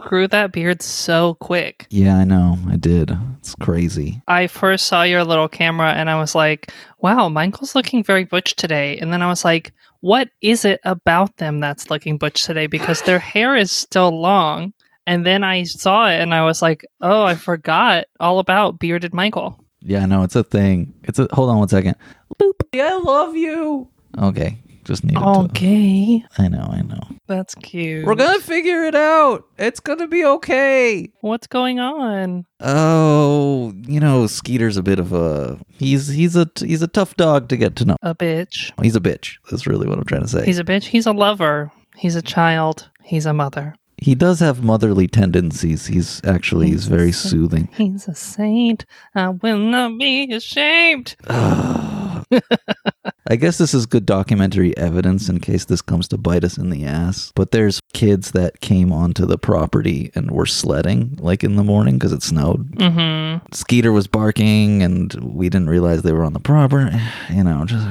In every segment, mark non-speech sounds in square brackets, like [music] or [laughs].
Hi. Hi. You grew that beard so quick. Yeah, I know. I did. It's crazy. I first saw your little camera and I was like, wow, Michael's looking very butch today. And then I was like, what is it about them that's looking butch today? Because their [sighs] hair is still long. And then I saw it and I was like, oh, I forgot all about bearded Michael. Yeah, I know. It's a thing. It's a. Hold on one second. Boop. I love you. Okay. Just needed to. Okay. I know. I know. That's cute. We're gonna figure it out. It's gonna be okay. What's going on? Oh, you know, Skeeter's a bit of a. He's he's a he's a tough dog to get to know. A bitch. He's a bitch. That's really what I'm trying to say. He's a bitch. He's a lover. He's a child. He's a mother. he does have motherly tendencies. He's actually he's very soothing. He's a saint. I will not be ashamed. [sighs] [laughs] I guess this is good documentary evidence in case this comes to bite us in the ass. But there's kids that came onto the property and were sledding like in the morning because it snowed. hmm Skeeter was barking and we didn't realize they were on the property. You know, just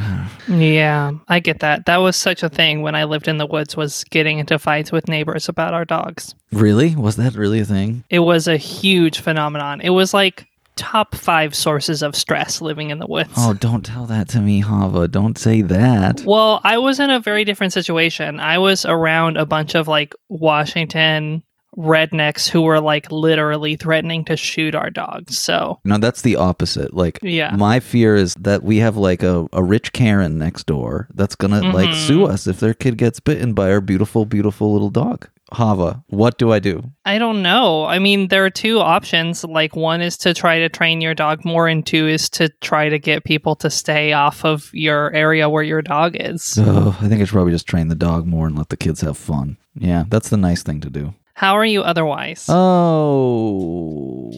Yeah, I get that. That was such a thing when I lived in the woods was getting into fights with neighbors about our dogs. really was that really a thing? It was a huge phenomenon. It was like top 5 sources of stress living in the woods. Oh, don't tell that to me, Hava. Don't say that. Well, I was in a very different situation. I was around a bunch of like Washington rednecks who were like literally threatening to shoot our dogs. So, No, that's the opposite. Like, Yeah. my fear is that we have like a, a rich Karen next door that's gonna like Mhm. sue us if their kid gets bitten by our beautiful, beautiful little dog. Hava, what do I do? I don't know. I mean, there are two options. Like, one is to try to train your dog more, and two is to try to get people to stay off of your area where your dog is. Oh, I think I should probably just train the dog more and let the kids have fun. Yeah, that's the nice thing to do. How are you otherwise? Oh.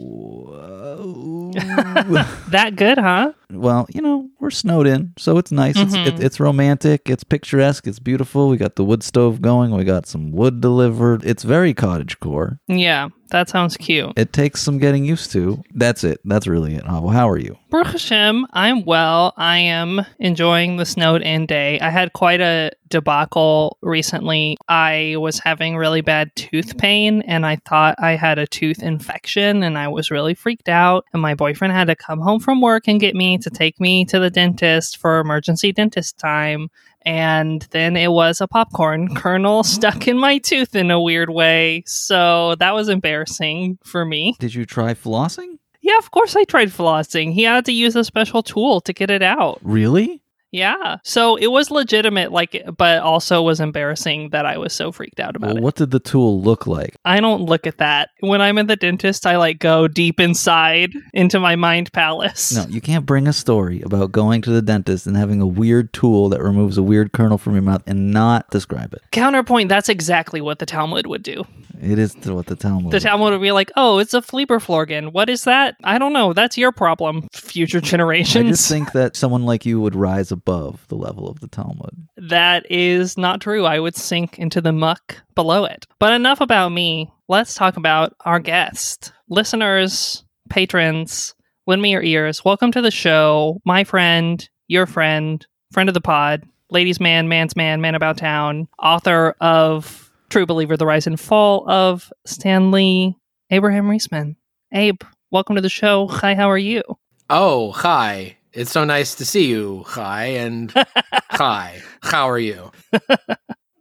[laughs] [laughs] that good, huh? Well, you know, we're snowed in, so it's nice. It's Mhm. it, it's romantic. It's picturesque. It's beautiful. We got the wood stove going. We got some wood delivered. It's very cottage core. Yeah, that sounds cute. It takes some getting used to. That's it. That's really it. Hava, how are you? Baruch Hashem, I'm well. I am enjoying the snowed in day. I had quite a debacle recently. I was having really bad tooth pain and I thought I had a tooth infection and I was really freaked out. And my boyfriend had to come home from work and get me to take me to the dentist for emergency dentist time. And then it was a popcorn kernel [laughs] stuck in my tooth in a weird way. So that was embarrassing for me. Did you try flossing? Yeah, of course I tried flossing. He had to use a special tool to get it out. Really? Yeah. So it was legitimate, like, but also was embarrassing that I was so freaked out about Well, it. what did the tool look like? I don't look at that. When I'm at the dentist, I like go deep inside into my mind palace. No, you can't bring a story about going to the dentist and having a weird tool that removes a weird kernel from your mouth and not describe it. Counterpoint, that's exactly what the Talmud would do. It is what the Talmud. The Talmud would be like, oh, it's a Flieberflorgen. What is that? I don't know. That's your problem, future generations." I just think that someone like you would rise above the level of the Talmud. That is not true. I would sink into the muck below it. But enough about me. Let's talk about our guest. Listeners, patrons, lend me your ears. Welcome to the show. My friend, your friend, friend of the pod, ladies' man, man's man, man about town, author of True Believer, The Rise and Fall of Stanley Abraham Reisman. Abe, welcome to the show. Hi, how are you? Oh, hi. It's so nice to see you. Hi and [laughs] hi. How are you?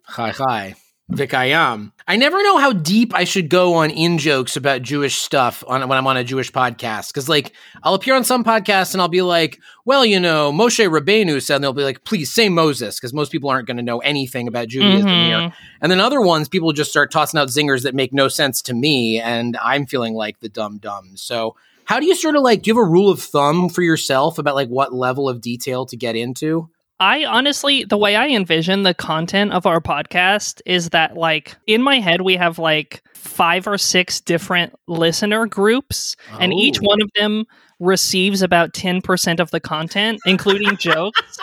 hi, hi. Vic, I am. I never know how deep I should go on in jokes about Jewish stuff on when I'm on a Jewish podcast. Because, like, I'll appear on some podcasts and I'll be like, "Well, you know, Moshe Rabbeinu said," and they'll be like, "Please say Moses," because most people aren't going to know anything about Judaism Mhm. here. And then other ones, people just start tossing out zingers that make no sense to me, and I'm feeling like the dumb dumb. So, how do you sort of like? Do you have a rule of thumb for yourself about like what level of detail to get into? I honestly, the way I envision the content of our podcast is that, like, in my head, we have like five or six different listener groups, and each Oh. one of them receives about 10% of the content, including [laughs] jokes.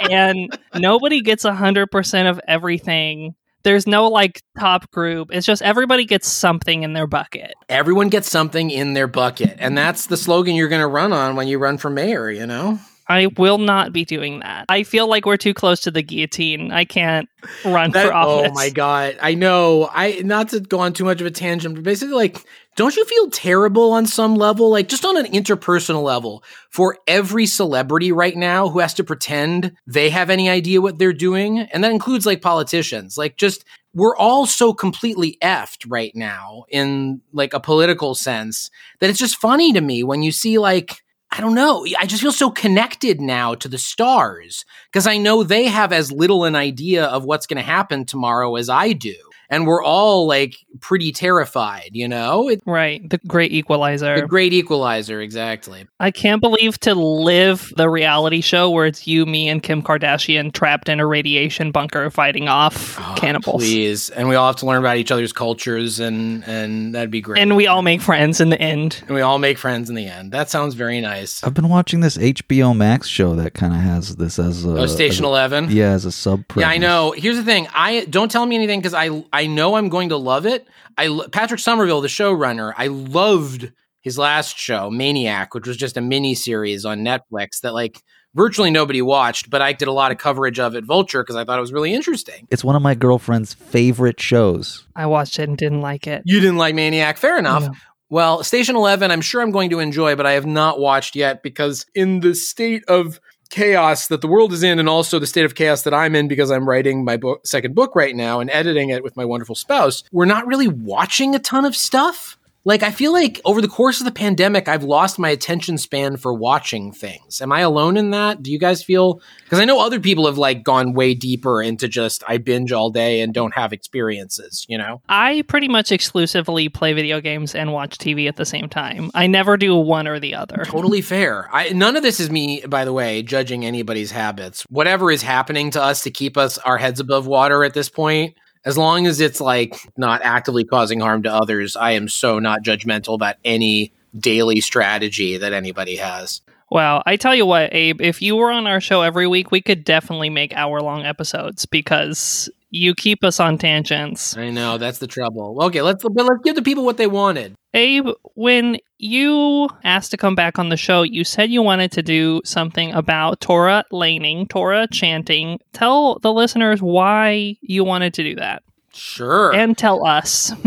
And nobody gets 100% of everything. There's no like top group. It's just everybody gets something in their bucket. Everyone gets something in their bucket, and that's the slogan you're going to run on when you run for mayor. You know. I will not be doing that. I feel like we're too close to the guillotine. I can't run That- for office. oh my god. I know. I not to go on too much of a tangent, but basically like don't you feel terrible on some level? Like just on an interpersonal level for every celebrity right now who has to pretend they have any idea what they're doing? And that includes like politicians. Like just we're all so completely effed right now in like a political sense that it's just funny to me when you see like I don't know. I just feel so connected now to the stars because I know they have as little an idea of what's going to happen tomorrow as I do. And we're all like pretty terrified, you know? It, Right, the great equalizer. the great equalizer, exactly. I can't believe to live the reality show where it's you, me, and Kim Kardashian trapped in a radiation bunker fighting off Oh, cannibals. Please. And we all have to learn about each other's cultures, and, and that'd be great. And we all make friends in the end. And we all make friends in the end. That sounds very nice. I've been watching this HBO Max show that kind of has this as a Oh, Station as a- 11? Yeah, as a sub. Yeah, I know. Here's the thing. I don't tell me anything because I I know I'm going to love it. I lo- Patrick Somerville, the showrunner, I loved his last show, Maniac, which was just a mini series on Netflix that like virtually nobody watched, but I did a lot of coverage of at Vulture because I thought it was really interesting. It's one of my girlfriend's favorite shows. I watched it and didn't like it. You didn't like Maniac, fair enough. No. Well, Station 11, I'm sure I'm going to enjoy, but I have not watched yet because in the state of chaos that the world is in and also the state of chaos that I'm in because I'm writing my book, second book right now and editing it with my wonderful spouse, we're not really watching a ton of stuff. Like I feel like over the course of the pandemic I've lost my attention span for watching things. Am I alone in that? Do you guys feel cuz I know other people have like gone way deeper into just I binge all day and don't have experiences, you know? I pretty much exclusively play video games and watch TV at the same time. I never do one or the other. Totally fair. I, none of this is me, by the way, judging anybody's habits. Whatever is happening to us to keep us our heads above water at this point, as long as it's like not actively causing harm to others, I am so not judgmental about any daily strategy that anybody has. Wow, I tell you what, Abe, if you were on our show every week, we could definitely make hour long episodes because you keep us on tangents. I know that's the trouble. Okay, let's but let's give the people what they wanted. Abe, when you asked to come back on the show, you said you wanted to do something about Torah laning, Torah chanting. Tell the listeners why you wanted to do that Sure. and tell us. [laughs]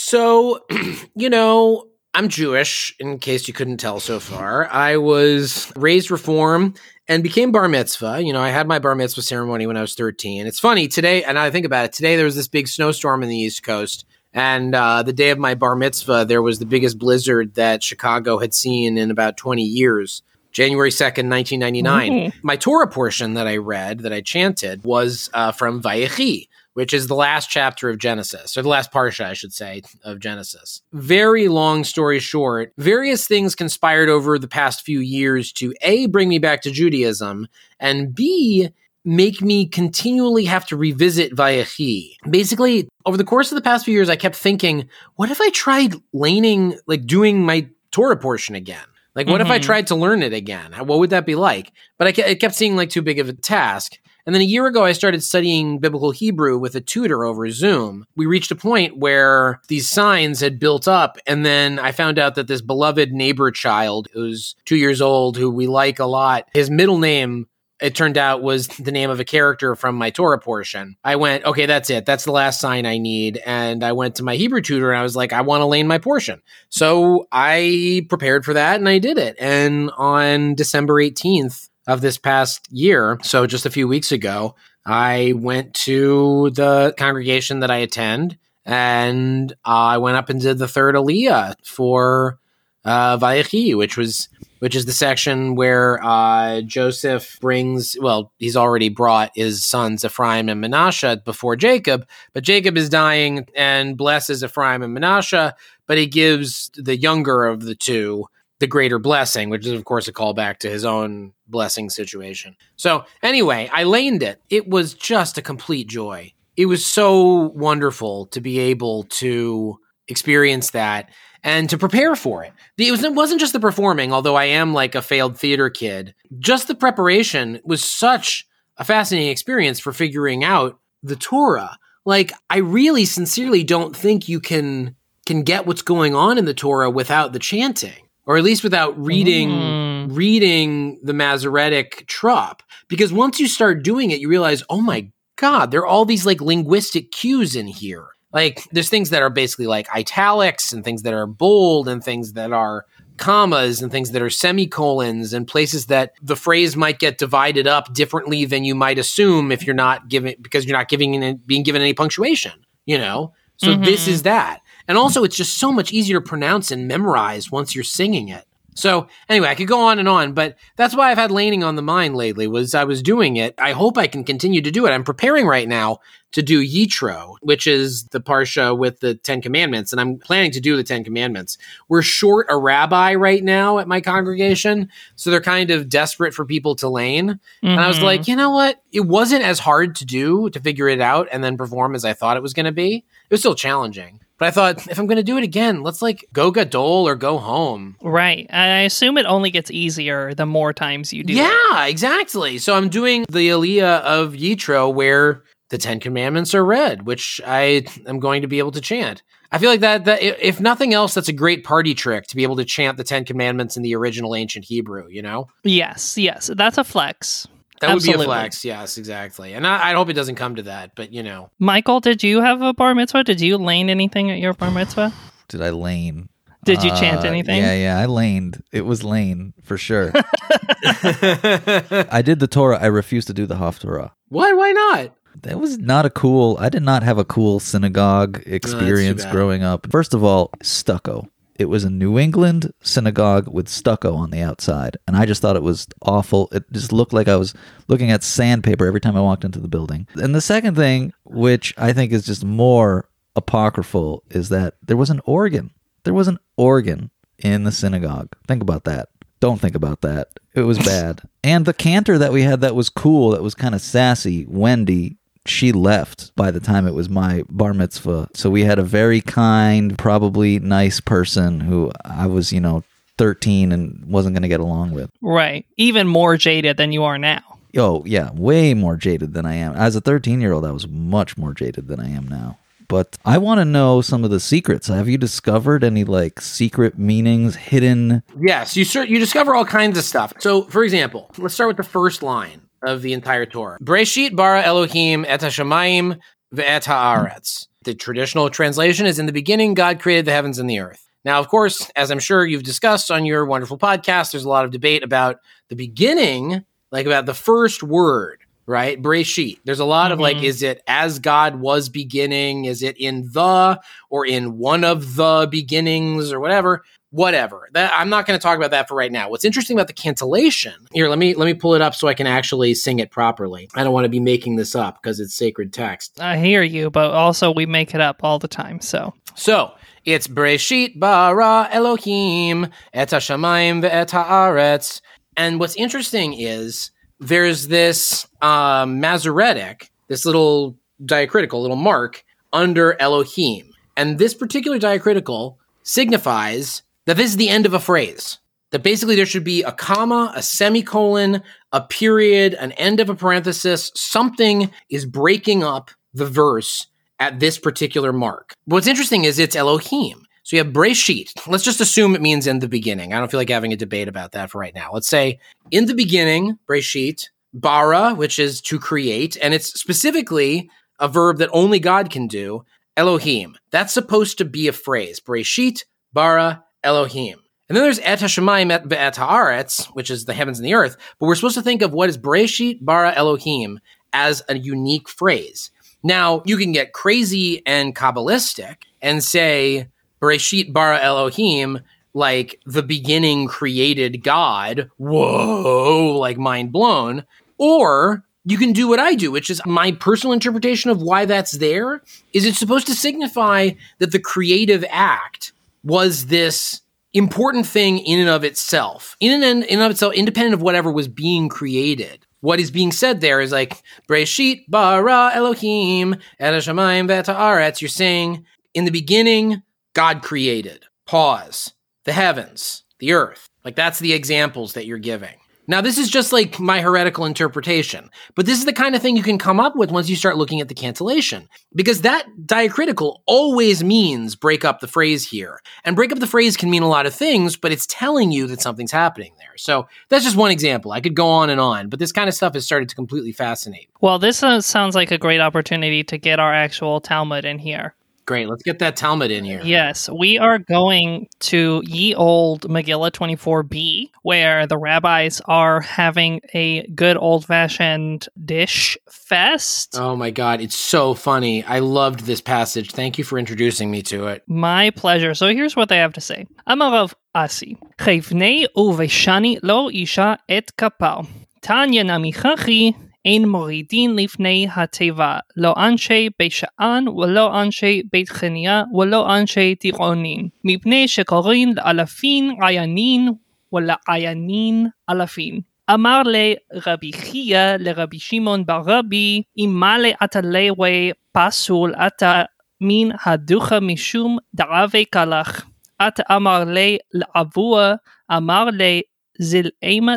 So, [clears throat] you know, I'm Jewish, in case you couldn't tell so far. I was raised Reform and became bar mitzvah. You know, I had my bar mitzvah ceremony when I was 13. It's funny today, and I think about it. Today there was this big snowstorm in the East Coast, and uh, the day of my bar mitzvah, there was the biggest blizzard that Chicago had seen in about 20 years. January 2nd, 1999. Ooh. My Torah portion that I read, that I chanted, was uh, from Vayechi, which is the last chapter of Genesis, or the last parsha, I should say, of Genesis. Very long story short, various things conspired over the past few years to A, bring me back to Judaism, and B, make me continually have to revisit Vayechi. Basically, over the course of the past few years, I kept thinking, what if I tried laning, like doing my Torah portion again? Like, what if I Mhm. tried to learn it again? What would that be like? But I, kept seeing like too big of a task. And then a year ago, I started studying biblical Hebrew with a tutor over Zoom. We reached a point where these signs had built up, and then I found out that this beloved neighbor child, who's two years old, who we like a lot, his middle name it turned out was the name of a character from my Torah portion. I went, okay, that's it. That's the last sign I need. And I went to my Hebrew tutor and I was like, I want to lane my portion. So I prepared for that and I did it. And on December 18th of this past year, so just a few weeks ago, I went to the congregation that I attend and I went up and did the third Aliyah for uh, Vayechi, which was which is the section where uh, Joseph brings, well, he's already brought his sons Ephraim and Manasseh before Jacob, but Jacob is dying and blesses Ephraim and Manasseh, but he gives the younger of the two the greater blessing, which is, of course, a callback to his own blessing situation. So, anyway, I laned it. It was just a complete joy. It was so wonderful to be able to experience that and to prepare for it. It, was, it wasn't just the performing, although I am like a failed theater kid. Just the preparation was such a fascinating experience for figuring out the Torah. Like, I really sincerely don't think you can can get what's going on in the Torah without the chanting, or at least without reading Mm. Mm-hmm. reading the Masoretic trop because once you start doing it, you realize, oh my god, there are all these like linguistic cues in here. Like there's things that are basically like italics and things that are bold and things that are commas and things that are semicolons and places that the phrase might get divided up differently than you might assume if you're not giving because you're not giving being given any punctuation, you know? So this Mhm. is that. And also it's just so much easier to pronounce and memorize once you're singing it. So anyway, I could go on and on, but that's why I've had laning on the mind lately. Was I was doing it. I hope I can continue to do it. I'm preparing right now to do Yitro, which is the parsha with the Ten Commandments, and I'm planning to do the Ten Commandments. We're short a rabbi right now at my congregation, so they're kind of desperate for people to lane. And I was Mhm. like, you know what? It wasn't as hard to do to figure it out and then perform as I thought it was going to be. It was still challenging. But I thought, if I'm going to do it again, let's like go gadol or go home. right. I assume it only gets easier the more times you do. it. Yeah, exactly. So I'm doing the Aliyah of Yitro where the Ten Commandments are read, which I am going to be able to chant. I feel like that, that if nothing else, that's a great party trick to be able to chant the Ten Commandments in the original ancient Hebrew, you know? Yes. Yes. That's a flex. That would be Absolutely. a flex. Yes, exactly. And I, I hope it doesn't come to that, but you know. Michael, did you have a bar mitzvah? Did you lane anything at your bar mitzvah? Did I lane? Did you chant Uh, anything? Yeah, yeah, I laned. It was lane for sure. [laughs] [laughs] I did the Torah. I refused to do the Haftarah. Why? Why not? That was not a cool. I did not have a cool synagogue experience bad. growing up. First of all, stucco. It was a New England synagogue with stucco on the outside, and I just thought it was awful. It just looked like I was looking at sandpaper every time I walked into the building. And the second thing, which I think is just more apocryphal, is that there was an organ. There was an organ in the synagogue. Think about that. Don't think about that. It was bad. [laughs] and the cantor that we had that was cool, that was kind of sassy, Wendy, she left by the time it was my bar mitzvah. So we had a very kind, probably nice person who I was, you know, 13 and wasn't going to get along with. Right. Even more jaded than you are now. Oh, yeah, way more jaded than I am. As a 13 year old, I was much more jaded than I am now. But I want to know some of the secrets. Have you discovered any like secret meanings hidden? Yes, you cer- you discover all kinds of stuff. So, for example, let's start with the first line of the entire Torah. Breshit bara Elohim et hashamayim ve'et haaretz. The traditional translation is in the beginning God created the heavens and the earth. Now, of course, as I'm sure you've discussed on your wonderful podcast, there's a lot of debate about the beginning, like about the first word, right? Breshit. There's a lot of like, Mhm. is it as God was beginning? Is it in the or in one of the beginnings or whatever? Whatever. That I'm not going to talk about that for right now. What's interesting about the cantillation here, let me let me pull it up so I can actually sing it properly. I don't want to be making this up because it's sacred text. I hear you, but also we make it up all the time. So So it's Breshit bara Elohim et hashamayim ve'et haaretz. And what's interesting is there's this um, Masoretic, this little diacritical, little mark under Elohim, and this particular diacritical signifies that this is the end of a phrase. That basically there should be a comma, a semicolon, a period, an end of a parenthesis. Something is breaking up the verse at this particular mark. What's interesting is it's Elohim. So you have Breshit. Let's just assume it means in the beginning. I don't feel like having a debate about that for right now. Let's say in the beginning, Breshit, bara, which is to create, and it's specifically a verb that only God can do, Elohim. That's supposed to be a phrase. Breshit, bara, Elohim. And then there's et hashemayim et haaretz, which is the heavens and the earth. But we're supposed to think of what is Breshit, bara, Elohim as a unique phrase. Now, you can get crazy and Kabbalistic and say Bereshit bara Elohim, like the beginning created God. Whoa, like mind blown. Or you can do what I do, which is my personal interpretation of why that's there is it's supposed to signify that the creative act was this important thing in and of itself, in and, in and of itself, independent of whatever was being created. What is being said there is like Breshit bara Elohim et hashamayim ve'et. You're saying in the beginning God created. Pause. The heavens, the earth. Like that's the examples that you're giving. Now, this is just like my heretical interpretation, but this is the kind of thing you can come up with once you start looking at the cantillation, because that diacritical always means break up the phrase here. And break up the phrase can mean a lot of things, but it's telling you that something's happening there. So that's just one example. I could go on and on, but this kind of stuff has started to completely fascinate. Well, this uh, sounds like a great opportunity to get our actual Talmud in here. Great. Let's get that Talmud in here. Yes, we are going to ye old Megillah 24b, where the rabbis are having a good old fashioned dish fest. Oh my God. It's so funny. I loved this passage. Thank you for introducing me to it. My pleasure. So here's what they have to say. Amarav Asi. Chevnei uveshani lo isha et kapal. Tanya namichachi אין מורידין לפני התיבה, לא אנשי בית שאן ולא אנשי בית חניה ולא אנשי טירונין, מפני שקוראים לאלפין עיינין ולעיינין אלפין. אמר לרבי חייא לרבי שמעון בר רבי, אם מלא אתה לוי פסול אתה מן הדוחה משום דרבי קלח. את אמר לי לעבוע, אמר לי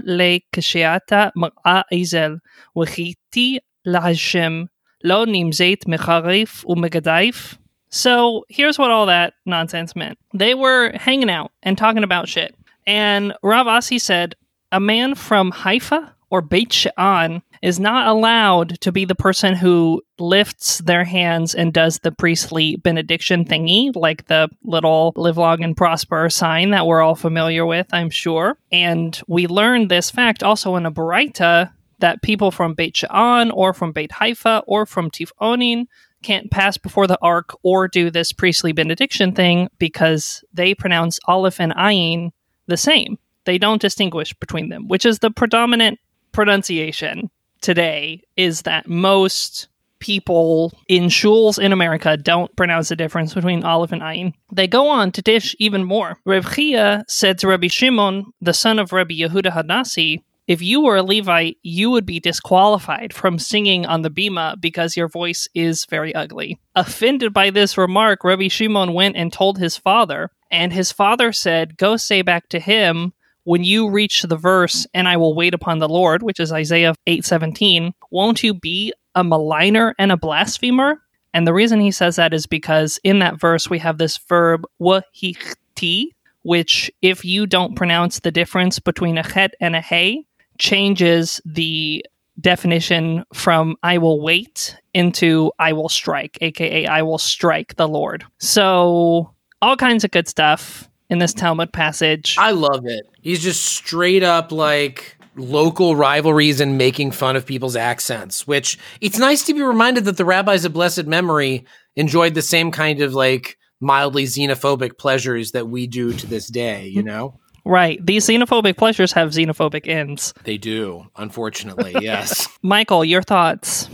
לי כשאתה מראה איזל, להשם, לא נמזית מחריף ומגדייף. So here's what all that nonsense meant. They were hanging out and talking about shit. And Rav Asi said, a man from Haifa or Beit She'an is not allowed to be the person who lifts their hands and does the priestly benediction thingy, like the little live long and prosper sign that we're all familiar with, I'm sure. And we learned this fact also in a Baraita that people from Beit She'an or from Beit Haifa or from Tifonin can't pass before the ark or do this priestly benediction thing because they pronounce Aleph and Ayin the same. They don't distinguish between them, which is the predominant pronunciation today is that most people in shuls in America don't pronounce the difference between Aleph and Ayin. They go on to dish even more. Reb Chia said to Rabbi Shimon, the son of Rabbi Yehuda Hanasi, if you were a Levite, you would be disqualified from singing on the bima because your voice is very ugly. Offended by this remark, Rabbi Shimon went and told his father, and his father said, Go say back to him, when you reach the verse and i will wait upon the lord which is isaiah 8:17 won't you be a maligner and a blasphemer and the reason he says that is because in that verse we have this verb wahichti which if you don't pronounce the difference between a chet and a hey changes the definition from I will wait into I will strike, aka I will strike the Lord. So, all kinds of good stuff in this Talmud passage. I love it. He's just straight up like local rivalries and making fun of people's accents, which it's nice to be reminded that the rabbis of blessed memory enjoyed the same kind of like mildly xenophobic pleasures that we do to this day, you know? Right. These xenophobic pleasures have xenophobic ends. They do, unfortunately, yes. [laughs] Michael, your thoughts?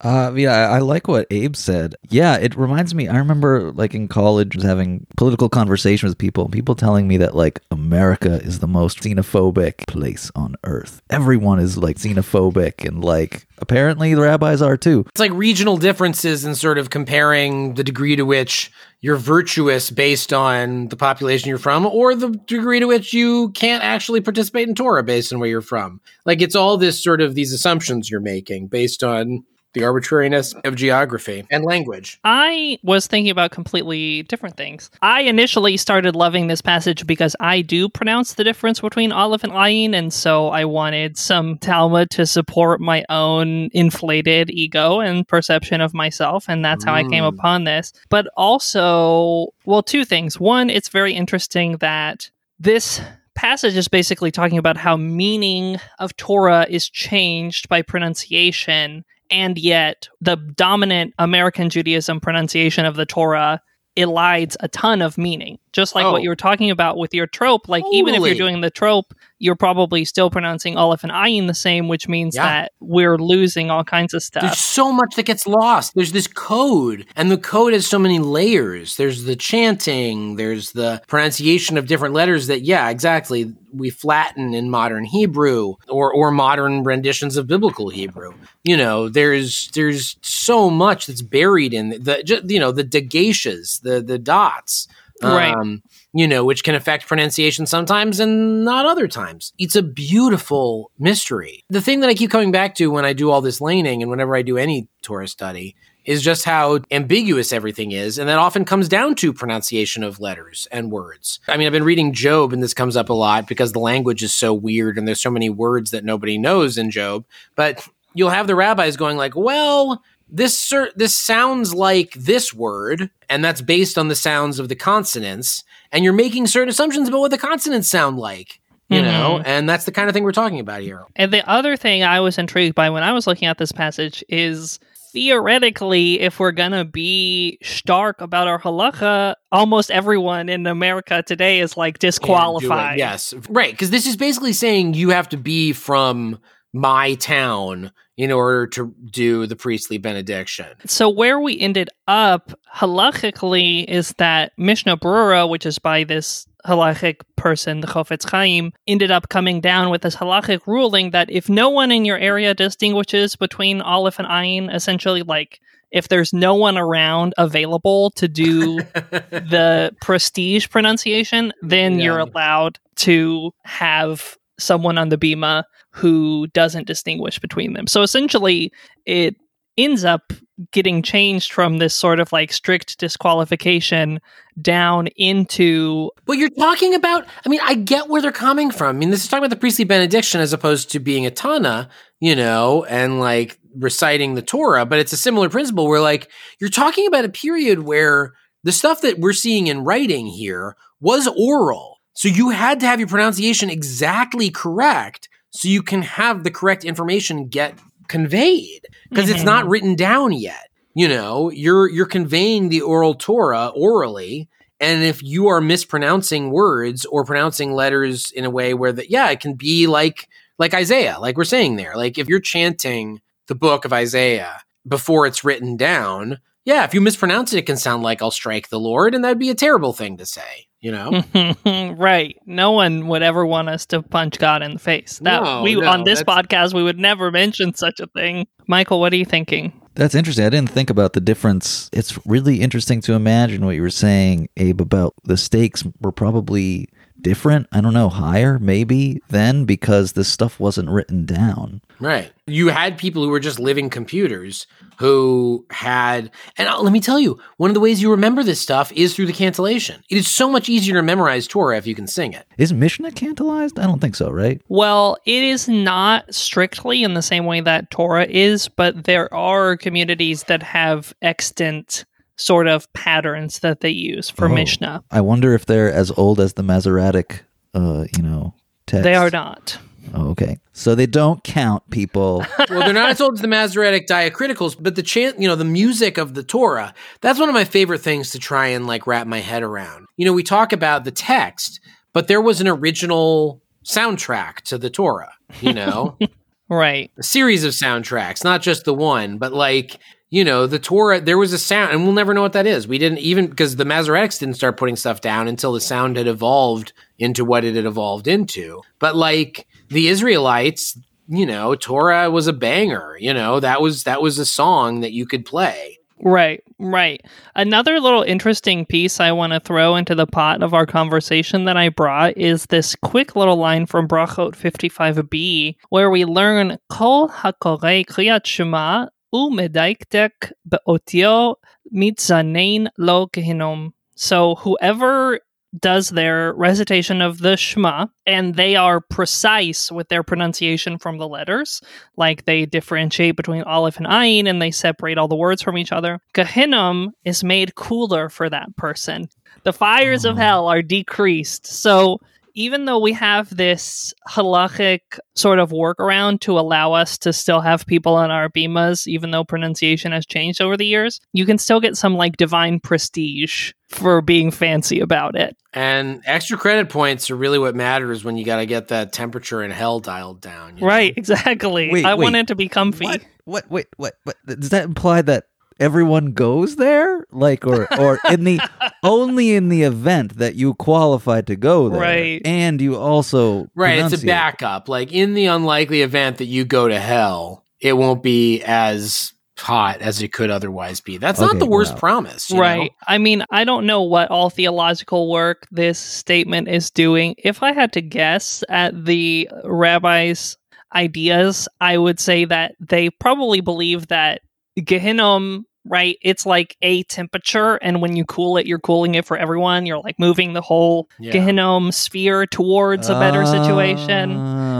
Uh, yeah, I, like what Abe said. Yeah, it reminds me. I remember, like in college, was having political conversations with people. People telling me that like America is the most xenophobic place on earth. Everyone is like xenophobic, and like apparently the rabbis are too. It's like regional differences in sort of comparing the degree to which you're virtuous based on the population you're from, or the degree to which you can't actually participate in Torah based on where you're from. Like it's all this sort of these assumptions you're making based on the arbitrariness of geography and language. I was thinking about completely different things. I initially started loving this passage because I do pronounce the difference between Aleph and Ayin, and so I wanted some Talmud to support my own inflated ego and perception of myself, and that's how I came Mm. upon this. But also, well, two things. One, it's very interesting that this passage is basically talking about how meaning of Torah is changed by pronunciation and yet the dominant American Judaism pronunciation of the Torah elides a ton of meaning. Just like Oh. what you were talking about with your trope, like even if you're doing the trope, you're probably still pronouncing Aleph and Ayin the same, which means Yeah. that we're losing all kinds of stuff. There's so much that gets lost. There's this code, and the code has so many layers. There's the chanting, there's the pronunciation of different letters that, yeah, exactly, we flatten in modern Hebrew or or modern renditions of biblical Hebrew. You know, there's there's so much that's buried in the ju- you know the dagashas, the the dots. Right. Um, you know, which can affect pronunciation sometimes and not other times. It's a beautiful mystery. The thing that I keep coming back to when I do all this laning and whenever I do any Torah study is just how ambiguous everything is. And that often comes down to pronunciation of letters and words. I mean, I've been reading Job, and this comes up a lot because the language is so weird and there's so many words that nobody knows in Job. But you'll have the rabbis going like, well, this cer- this sounds like this word, and that's based on the sounds of the consonants, and you're making certain assumptions about what the consonants sound like. You mm-hmm. know, and that's the kind of thing we're talking about here. And the other thing I was intrigued by when I was looking at this passage is theoretically, if we're gonna be stark about our halacha, almost everyone in America today is like Can't do it. disqualified. Yes, right. Because this is basically saying you have to be from my town in order to do the priestly benediction. So where we ended up halachically is that Mishnah Berurah, which is by this halachic person, the Chofetz Chaim, ended up coming down with this halachic ruling that if no one in your area distinguishes between Aleph and Ayin, essentially like if there's no one around available to do [laughs] the prestige pronunciation, then Yeah. you're allowed to have someone on the Bima who doesn't distinguish between them. So essentially, it ends up getting changed from this sort of like strict disqualification down into But you're talking about, I mean, I get where they're coming from. I mean, this is talking about the priestly benediction as opposed to being a Tana, you know, and like reciting the Torah, but it's a similar principle where like you're talking about a period where the stuff that we're seeing in writing here was oral. So you had to have your pronunciation exactly correct so you can have the correct information get conveyed because it's not mm-hmm. written down yet. You know, you're you're conveying the oral Torah orally and if you are mispronouncing words or pronouncing letters in a way where that yeah, it can be like like Isaiah, like we're saying there. Like if you're chanting the book of Isaiah before it's written down, yeah, if you mispronounce it, it can sound like I'll strike the Lord, and that'd be a terrible thing to say, you know? [laughs] right. No one would ever want us to punch God in the face. That No, we no, on this that's- podcast we would never mention such a thing. Michael, what are you thinking? That's interesting. I didn't think about the difference. It's really interesting to imagine what you were saying, Abe, about the stakes were probably different. I don't know, higher maybe then because this stuff wasn't written down. Right. You had people who were just living computers who had, and let me tell you, one of the ways you remember this stuff is through the cantillation. It is so much easier to memorize Torah if you can sing it. Is Mishnah cantillized? I don't think so, right? Well, it is not strictly in the same way that Torah is, but there are communities that have extant sort of patterns that they use for Oh. Mishnah. I wonder if they're as old as the Masoretic, uh, you know, text. They are not. Oh, okay. So they don't count people. [laughs] well, they're not as old as the Masoretic diacriticals, but the chant, you know, the music of the Torah, that's one of my favorite things to try and like wrap my head around. You know, we talk about the text, but there was an original soundtrack to the Torah, you know? [laughs] Right. a series of soundtracks, not just the one, but like, you know, the Torah, there was a sound, and we'll never know what that is. We didn't even, because the Masoretics didn't start putting stuff down until the sound had evolved into what it had evolved into. But like the Israelites, you know, Torah was a banger, you know, that was, that was a song that you could play. Right, right. Another little interesting piece I want to throw into the pot of our conversation that I brought is this quick little line from Brachot 55b, where we learn Kol hakorei kriyat shema umedaiktek beotio mitzanein lo gehinom. So whoever does their recitation of the Shema, and they are precise with their pronunciation from the letters, like they differentiate between Aleph and Ayin and they separate all the words from each other. Gehinnom is made cooler for that person. The fires of Oh. hell are decreased. So even though we have this halachic sort of workaround to allow us to still have people on our bimas, even though pronunciation has changed over the years, you can still get some like divine prestige for being fancy about it. And extra credit points are really what matters when you got to get that temperature in hell dialed down. you know? Right, exactly. Wait, I wait. want it to be comfy. What? What? Wait, what? What? Does that imply that everyone goes there? Like, or or [laughs] in the only in the event that you qualified to go there, Right. And you also Right, it's a pronunciate. backup. Like in the unlikely event that you go to hell, it won't be as hot as it could otherwise be. That's not the worst wow. promise, you know? Right. I mean, I don't know what all theological work this statement is doing. If I had to guess at the rabbis' ideas, I would say that they probably believe that Gehinnom, right, it's like a temperature, and when you cool it, you're cooling it for everyone. You're like moving the whole Yeah. Gehinnom sphere towards a better situation.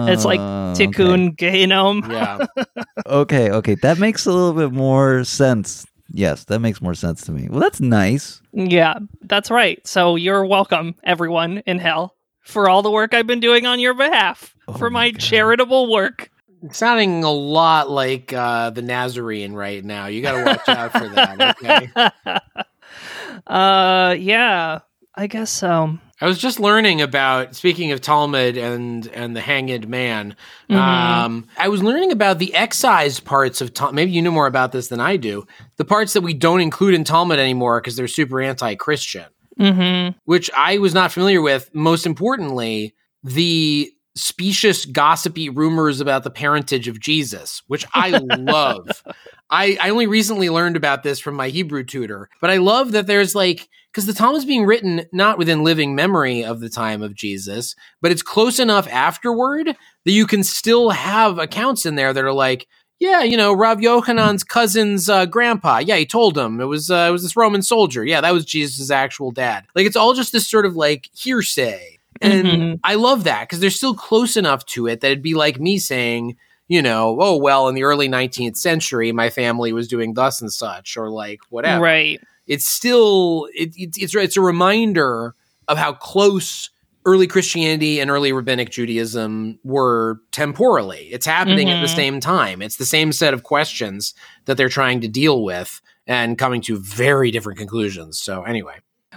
It's like oh, okay. Tikkun Gehinnom. Yeah. [laughs] Okay, okay, that makes a little bit more sense. Yes, that makes more sense to me. Well, that's nice. Yeah, that's right. So you're welcome, everyone in hell, for all the work I've been doing on your behalf, Oh for my my God. charitable work. Sounding a lot like uh, the Nazarene right now. You got to watch out for that. Okay. [laughs] uh, yeah, I guess so. I was just learning about speaking of Talmud and and the hanged man. Mhm. Um, I was learning about the excised parts of Talmud. Maybe you know more about this than I do. The parts that we don't include in Talmud anymore because they're super anti-Christian, Mm-hmm. which I was not familiar with. Most importantly, the specious, gossipy rumors about the parentage of Jesus, which I love. [laughs] I, I only recently learned about this from my Hebrew tutor, but I love that there's like, because the Talmud's being written not within living memory of the time of Jesus, but it's close enough afterward that you can still have accounts in there that are like, yeah, you know, Rav Yochanan's cousin's uh, grandpa. Yeah, he told him it was uh, it was this Roman soldier. Yeah, that was Jesus' actual dad. Like it's all just this sort of like hearsay. And Mhm. I love that because they're still close enough to it that it'd be like me saying, you know, oh, well, in the early 19th century, my family was doing thus and such, or like whatever. Right. It's still, it, it, it's, it's a reminder of how close early Christianity and early rabbinic Judaism were temporally. It's happening at the Mhm. same time. It's the same set of questions that they're trying to deal with and coming to very different conclusions. So, anyway.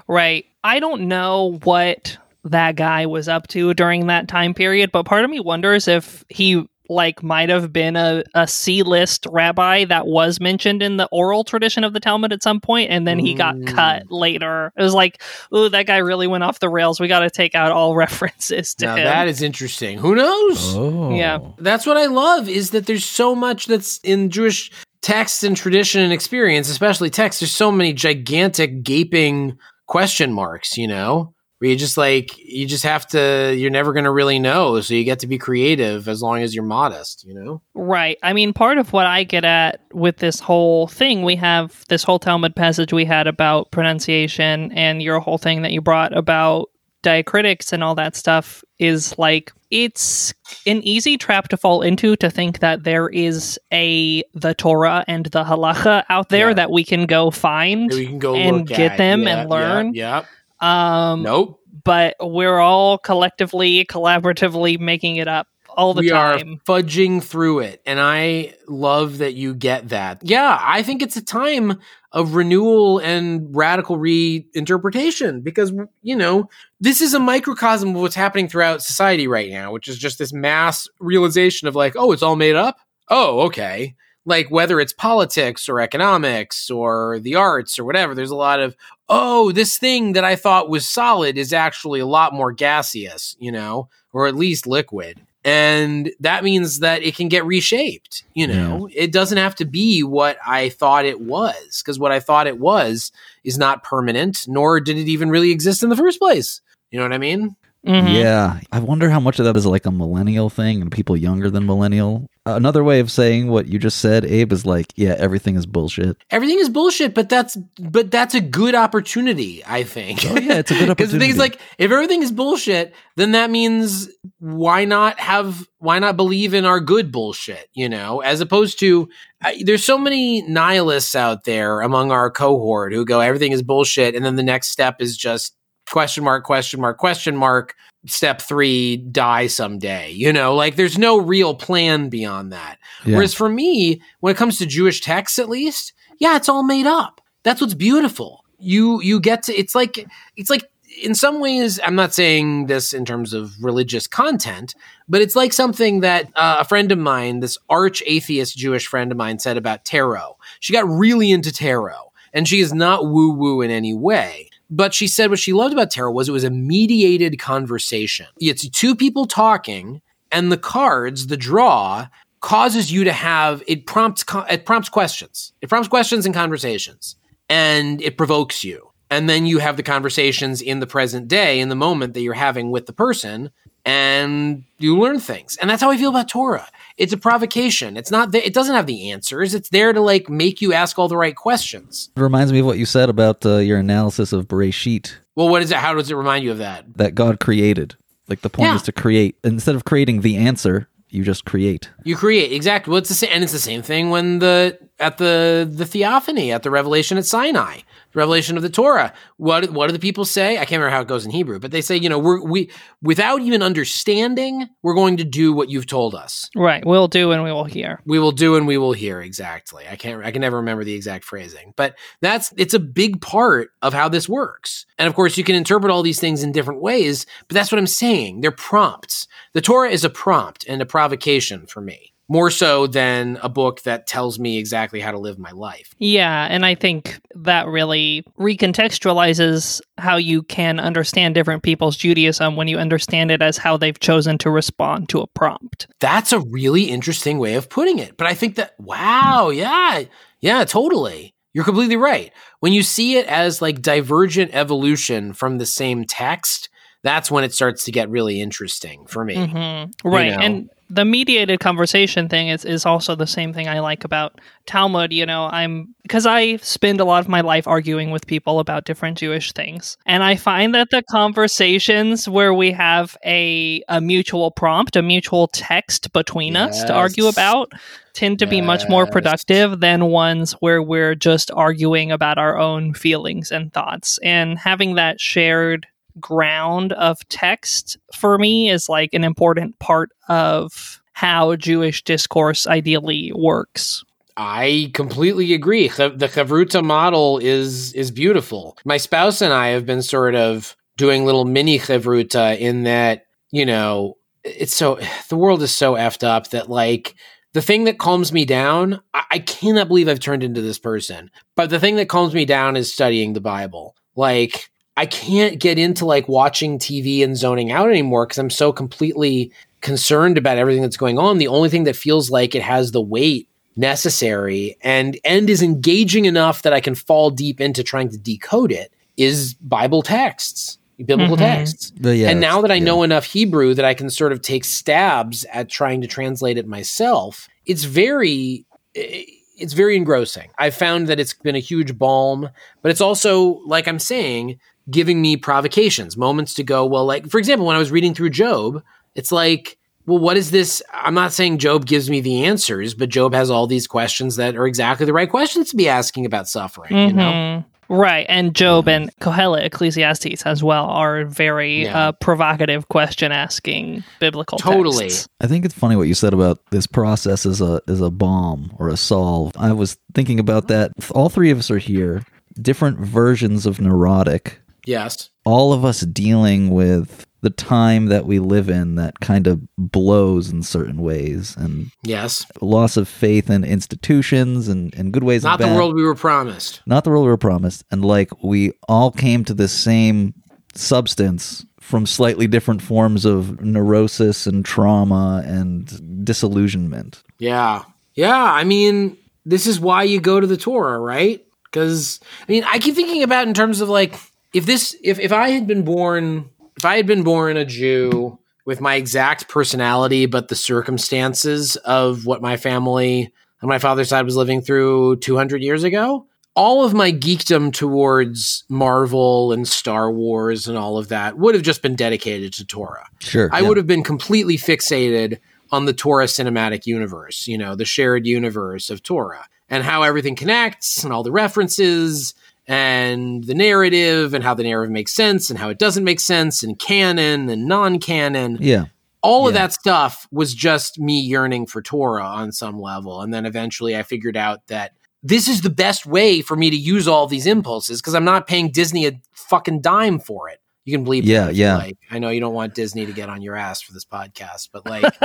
Right. I don't know what that guy was up to during that time period, but part of me wonders if he like might have been a, a C-list rabbi that was mentioned in the oral tradition of the Talmud at some point, and then he got Mm. cut later. It was like, oh, that guy really went off the rails. We got to take out all [laughs] references to Now, him. that is interesting. Who knows? Oh. Yeah. That's what I love is that there's so much that's in Jewish text and tradition and experience, especially text. There's so many gigantic gaping question marks, you know, where you just like, you just have to, you're never going to really know. So you get to be creative as long as you're modest, you know? Right. I mean, part of what I get at with this whole thing, we have this whole Talmud passage we had about pronunciation, and your whole thing that you brought about diacritics and all that stuff is like it's an easy trap to fall into to think that there is a the Torah and the halacha out there Yeah. that we can go find. We can go And get at. them Yeah, and learn. Yeah. Um, Nope. but we're all collectively, collaboratively making it up all the we time. are fudging through it and i love that you get that yeah i think it's a time of renewal and radical reinterpretation because you know this is a microcosm of what's happening throughout society right now which is just this mass realization of like oh it's all made up oh okay like whether it's politics or economics or the arts or whatever there's a lot of oh this thing that i thought was solid is actually a lot more gaseous you know or at least liquid. And that means that it can get reshaped you know? It doesn't have to be what i thought it was because what i thought it was is not permanent nor did it even really exist in the first place. You know what i mean Mhm. Yeah. I wonder how much of that is like a millennial thing and people younger than millennial. Another way of saying what you just said, Abe, is like, yeah, everything is bullshit. everything is bullshit but that's but that's a good opportunity i think Oh, yeah, it's a good [laughs] opportunity. because the thing is opportunity. like if everything is bullshit then that means why not have why not believe in our good bullshit you know as opposed to I, there's so many nihilists out there among our cohort who go everything is bullshit and then the next step is just question mark question mark question mark step three die someday you know like there's no real plan beyond that Yeah. Whereas for me, when it comes to Jewish texts, at least, yeah, it's all made up. That's what's beautiful. You you get to it's like it's like in some ways, I'm not saying this in terms of religious content, but it's like something that uh, a friend of mine, this arch atheist Jewish friend of mine, said about tarot. She got really into tarot, and she is not woo woo in any way. But she said what she loved about tarot was it was a mediated conversation. It's two people talking, and the cards, the draw, causes you to have it prompts it prompts questions. It prompts questions and conversations, and it provokes you. And then you have the conversations in the present day, in the moment that you're having with the person, and you learn things. And that's how I feel about Torah. It's a provocation. It's not. It doesn't have the answers. It's there to like make you ask all the right questions. It reminds me of what you said about uh, your analysis of Bereshit Well, what is it? How does it remind you of that? that God created. Like the point Yeah. is to create instead of creating the answer, you just create. You create exactly. Well, it's the same, and it's the same thing when the at the the theophany at the revelation at Sinai, revelation of the Torah. What what do the people say? I can't remember how it goes in Hebrew, but they say, you know, we're we without even understanding, we're going to do what you've told us. Right. We'll do and we will hear. We will do and we will hear exactly. I can't. I can never remember the exact phrasing, but that's it's a big part of how this works. And of course, you can interpret all these things in different ways. But that's what I'm saying. They're prompts. The Torah is a prompt and a provocation for me, more so than a book that tells me exactly how to live my life. Yeah, and I think that really recontextualizes how you can understand different people's Judaism when you understand it as how they've chosen to respond to a prompt. That's a really interesting way of putting it. But I think that wow, yeah, yeah, totally. You're completely right. When you see it as like divergent evolution from the same text, that's when it starts to get really interesting for me. Mhm. Right. know. And the mediated conversation thing is, is also the same thing I like about Talmud. You know, I'm because I spend a lot of my life arguing with people about different Jewish things. And I find that the conversations where we have a, a mutual prompt, a mutual text between us to argue about tend to be much more productive than ones where we're just arguing about our own feelings and thoughts. And having that shared ground of text for me is like an important part of how Jewish discourse ideally works. I completely agree. The chavruta model is is beautiful. My spouse and I have been sort of doing little mini chavruta in that you know it's so the world is so effed up that like the thing that calms me down. I, I cannot believe I've turned into this person. But the thing that calms me down is studying the Bible. Like I can't get into like watching TV and zoning out anymore because I'm so completely concerned about everything that's going on. The only thing that feels like it has the weight necessary and and is engaging enough that I can fall deep into trying to decode it is Bible texts, biblical Mhm. texts. But yeah, and now that I yeah. know enough Hebrew that I can sort of take stabs at trying to translate it myself, it's very it's very engrossing. I've found that it's been a huge balm, but it's also like I'm saying giving me provocations, moments to go, well like for example when I was reading through Job, it's like well, what is this? I'm not saying Job gives me the answers, but Job has all these questions that are exactly the right questions to be asking about suffering. You know, Mhm. Right. And Job and Kohelet, Ecclesiastes as well, are very Yeah. uh, provocative question asking biblical Totally. texts. I think it's funny what you said about this process as a as a bomb or a solve. I was thinking about that. All three of us are here, different versions of neurotic. Yes, All of us dealing with the time that we live in that kind of blows in certain ways and yes, loss of faith in institutions and, and good ways not the world we were promised. not the world we were promised and like we all came to the same substance from slightly different forms of neurosis and trauma and disillusionment Yeah. Yeah. I mean, this is why you go to the Torah, right? Because, I mean, I keep thinking about in terms of like, if this, if, if I had been born, if I had been born a Jew with my exact personality, but the circumstances of what my family on my father's side was living through 200 years ago, all of my geekdom towards Marvel and Star Wars and all of that would have just been dedicated to Torah. sure I yeah. would have been completely fixated on the Torah cinematic universe, you know, the shared universe of Torah and how everything connects and all the references and the narrative and how the narrative makes sense and how it doesn't make sense and canon and non-canon. yeah All of that stuff was just me yearning for Torah on some level. And then eventually I figured out that this is the best way for me to use all these impulses because I'm not paying Disney a fucking dime for it. You can believe Yeah, yeah. like. I know you don't want Disney to get on your ass for this podcast, but like [laughs]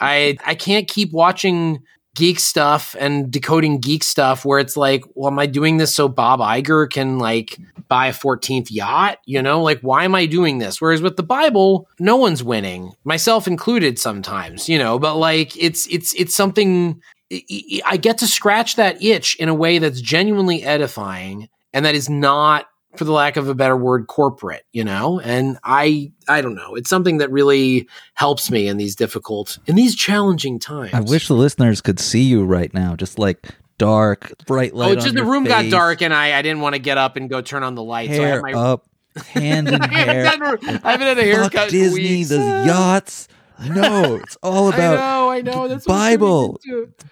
I I can't keep watching geek stuff and decoding geek stuff where it's like, well, am I doing this so Bob Iger can like buy a 14th yacht? You know, like, why am I doing this? Whereas with the Bible, no one's winning, myself included sometimes, you know, but like it's, it's, it's something I get to scratch that itch in a way that's genuinely edifying and that is not for the lack of a better word corporate you know and i i don't know it's something that really helps me in these difficult in these challenging times I wish the listeners could see you right now, just like dark, bright light. oh just the room got dark and i i didn't want to get up and go turn on the lights so I, Hair had my, up, hand [laughs] in I, hair. I haven't had a haircut Fuck Disney, the ah. yachts. No, it's all [laughs] I about know, I know. That's Bible.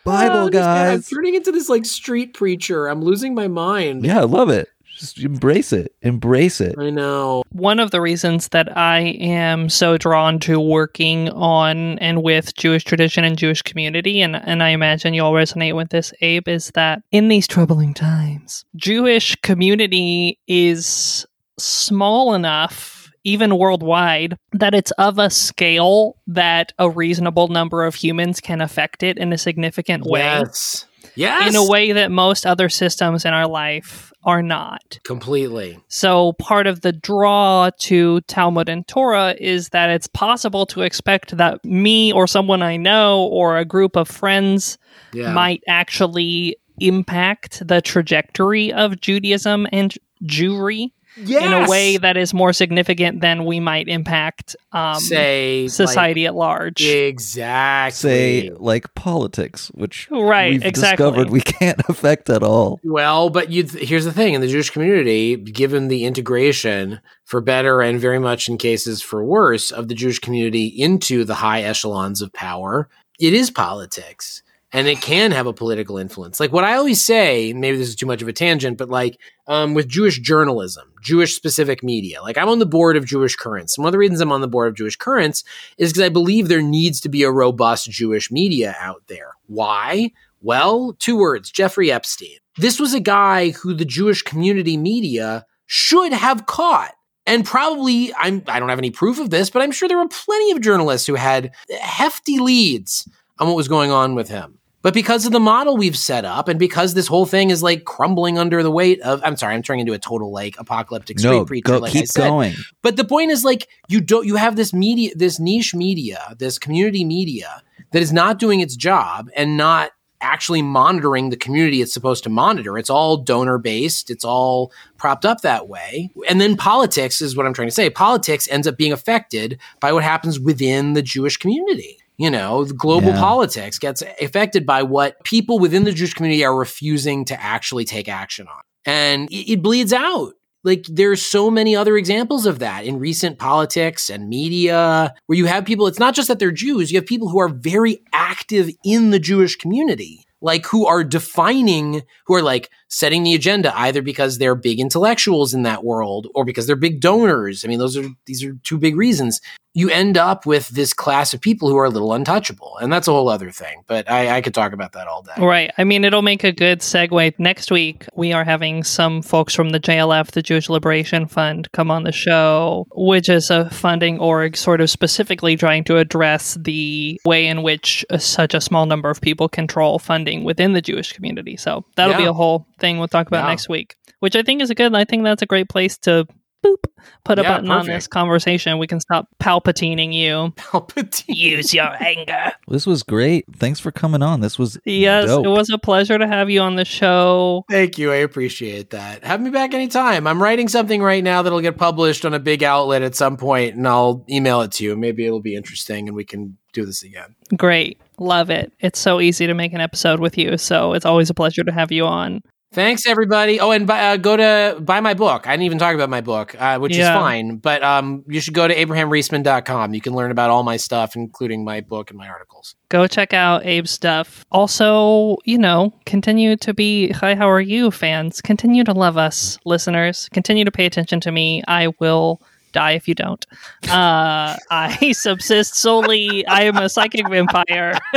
Bible, Oh, this I'm turning into this like street preacher. I'm losing my mind. Yeah, I love it. Just embrace it. Embrace it. I know. One of the reasons that I am so drawn to working on and with Jewish tradition and Jewish community, and, and I imagine you'll resonate with this, Abe, is that in these troubling times, Jewish community is small enough, even worldwide, that it's of a scale that a reasonable number of humans can affect it in a significant way. Yes. Yes. In a way that most other systems in our life are not. Completely. So, part of the draw to Talmud and Torah is that it's possible to expect that me or someone I know or a group of friends Yeah. might actually impact the trajectory of Judaism and Jewry yes. in a way that is more significant than we might impact um, say like- society at large. exactly. Say like politics, which Right, we've exactly. discovered we can't [laughs] affect at all. Well, but you here's the thing in the Jewish community, given the integration for better and very much in cases for worse of the Jewish community into the high echelons of power, it is politics. And it can have a political influence. Like what I always say, maybe this is too much of a tangent, but like um, with Jewish journalism, Jewish specific media, like I'm on the board of Jewish Currents. And one of the reasons I'm on the board of Jewish Currents is because I believe there needs to be a robust Jewish media out there. Why? Well, two words Jeffrey Epstein. This was a guy who the Jewish community media should have caught. And probably, I'm, I don't have any proof of this, but I'm sure there were plenty of journalists who had hefty leads on what was going on with him. But because of the model we've set up, and because this whole thing is like crumbling under the weight of, I'm sorry, I'm turning into a total like apocalyptic street No, preacher, go, like I keep said. going. But the point is like you don't you have this media this niche media, this community media that is not doing its job and not actually monitoring the community it's supposed to monitor. It's all donor based, it's all propped up that way. And then politics is what I'm trying to say. Politics ends up being affected by what happens within the Jewish community. You know, global Yeah. politics gets affected by what people within the Jewish community are refusing to actually take action on. And it, it bleeds out like there's so many other examples of that in recent politics and media where you have people it's not just that they're Jews you have people who are very active in the Jewish community like who are defining who are like setting the agenda either because they're big intellectuals in that world or because they're big donors i mean those are these are two big reasons you end up with this class of people who are a little untouchable and that's a whole other thing but i, I could talk about that all day Right. I mean, it'll make a good segue. Next week, we are having some folks from the JLF, the Jewish Liberation Fund, come on the show, which is a funding org sort of specifically trying to address the way in which such a small number of people control funding within the Jewish community. So that'll be a whole thing we'll talk about Yeah. next week, which I think is a good, I think that's a great place to boop, put a Yeah, button on this conversation. We can stop palpatining you. Palpatine. Use your anger. This was great. Thanks for coming on. This was Yes, dope. it was a pleasure to have you on the show. Thank you. I appreciate that. Have me back anytime. I'm writing something right now that'll get published on a big outlet at some point, and I'll email it to you. Maybe it'll be interesting and we can do this again. Great. Love it. It's so easy to make an episode with you. So it's always a pleasure to have you on. Thanks, everybody. Oh, and buy, uh, go to buy my book. I didn't even talk about my book, uh, which Yeah. is fine. But um, you should go to abrahamriesman.com. You can learn about all my stuff, including my book and my articles. Go check out Abe's stuff. Also, you know, continue to be Hi, How Are You fans. Continue to love us, listeners. Continue to pay attention to me. I will die if you don't. Uh, [laughs] I subsist solely. I am a psychic vampire. [laughs]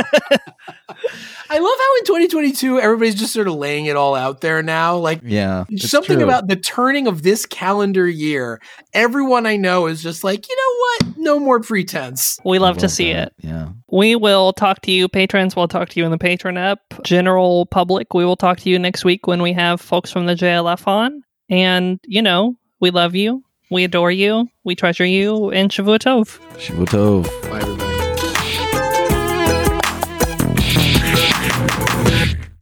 I love how in 2022 everybody's just sort of laying it all out there now. Like Yeah. something true. about the turning of this calendar year. Everyone I know is just like, you know what? No more pretense. We love I to see that. it. Yeah. We will talk to you, patrons. We'll talk to you in the patron app. General public, we will talk to you next week when we have folks from the JLF on. And, you know, we love you. We adore you. We treasure you. And Shavua Tov. Shavua Tov. Bye, everybody.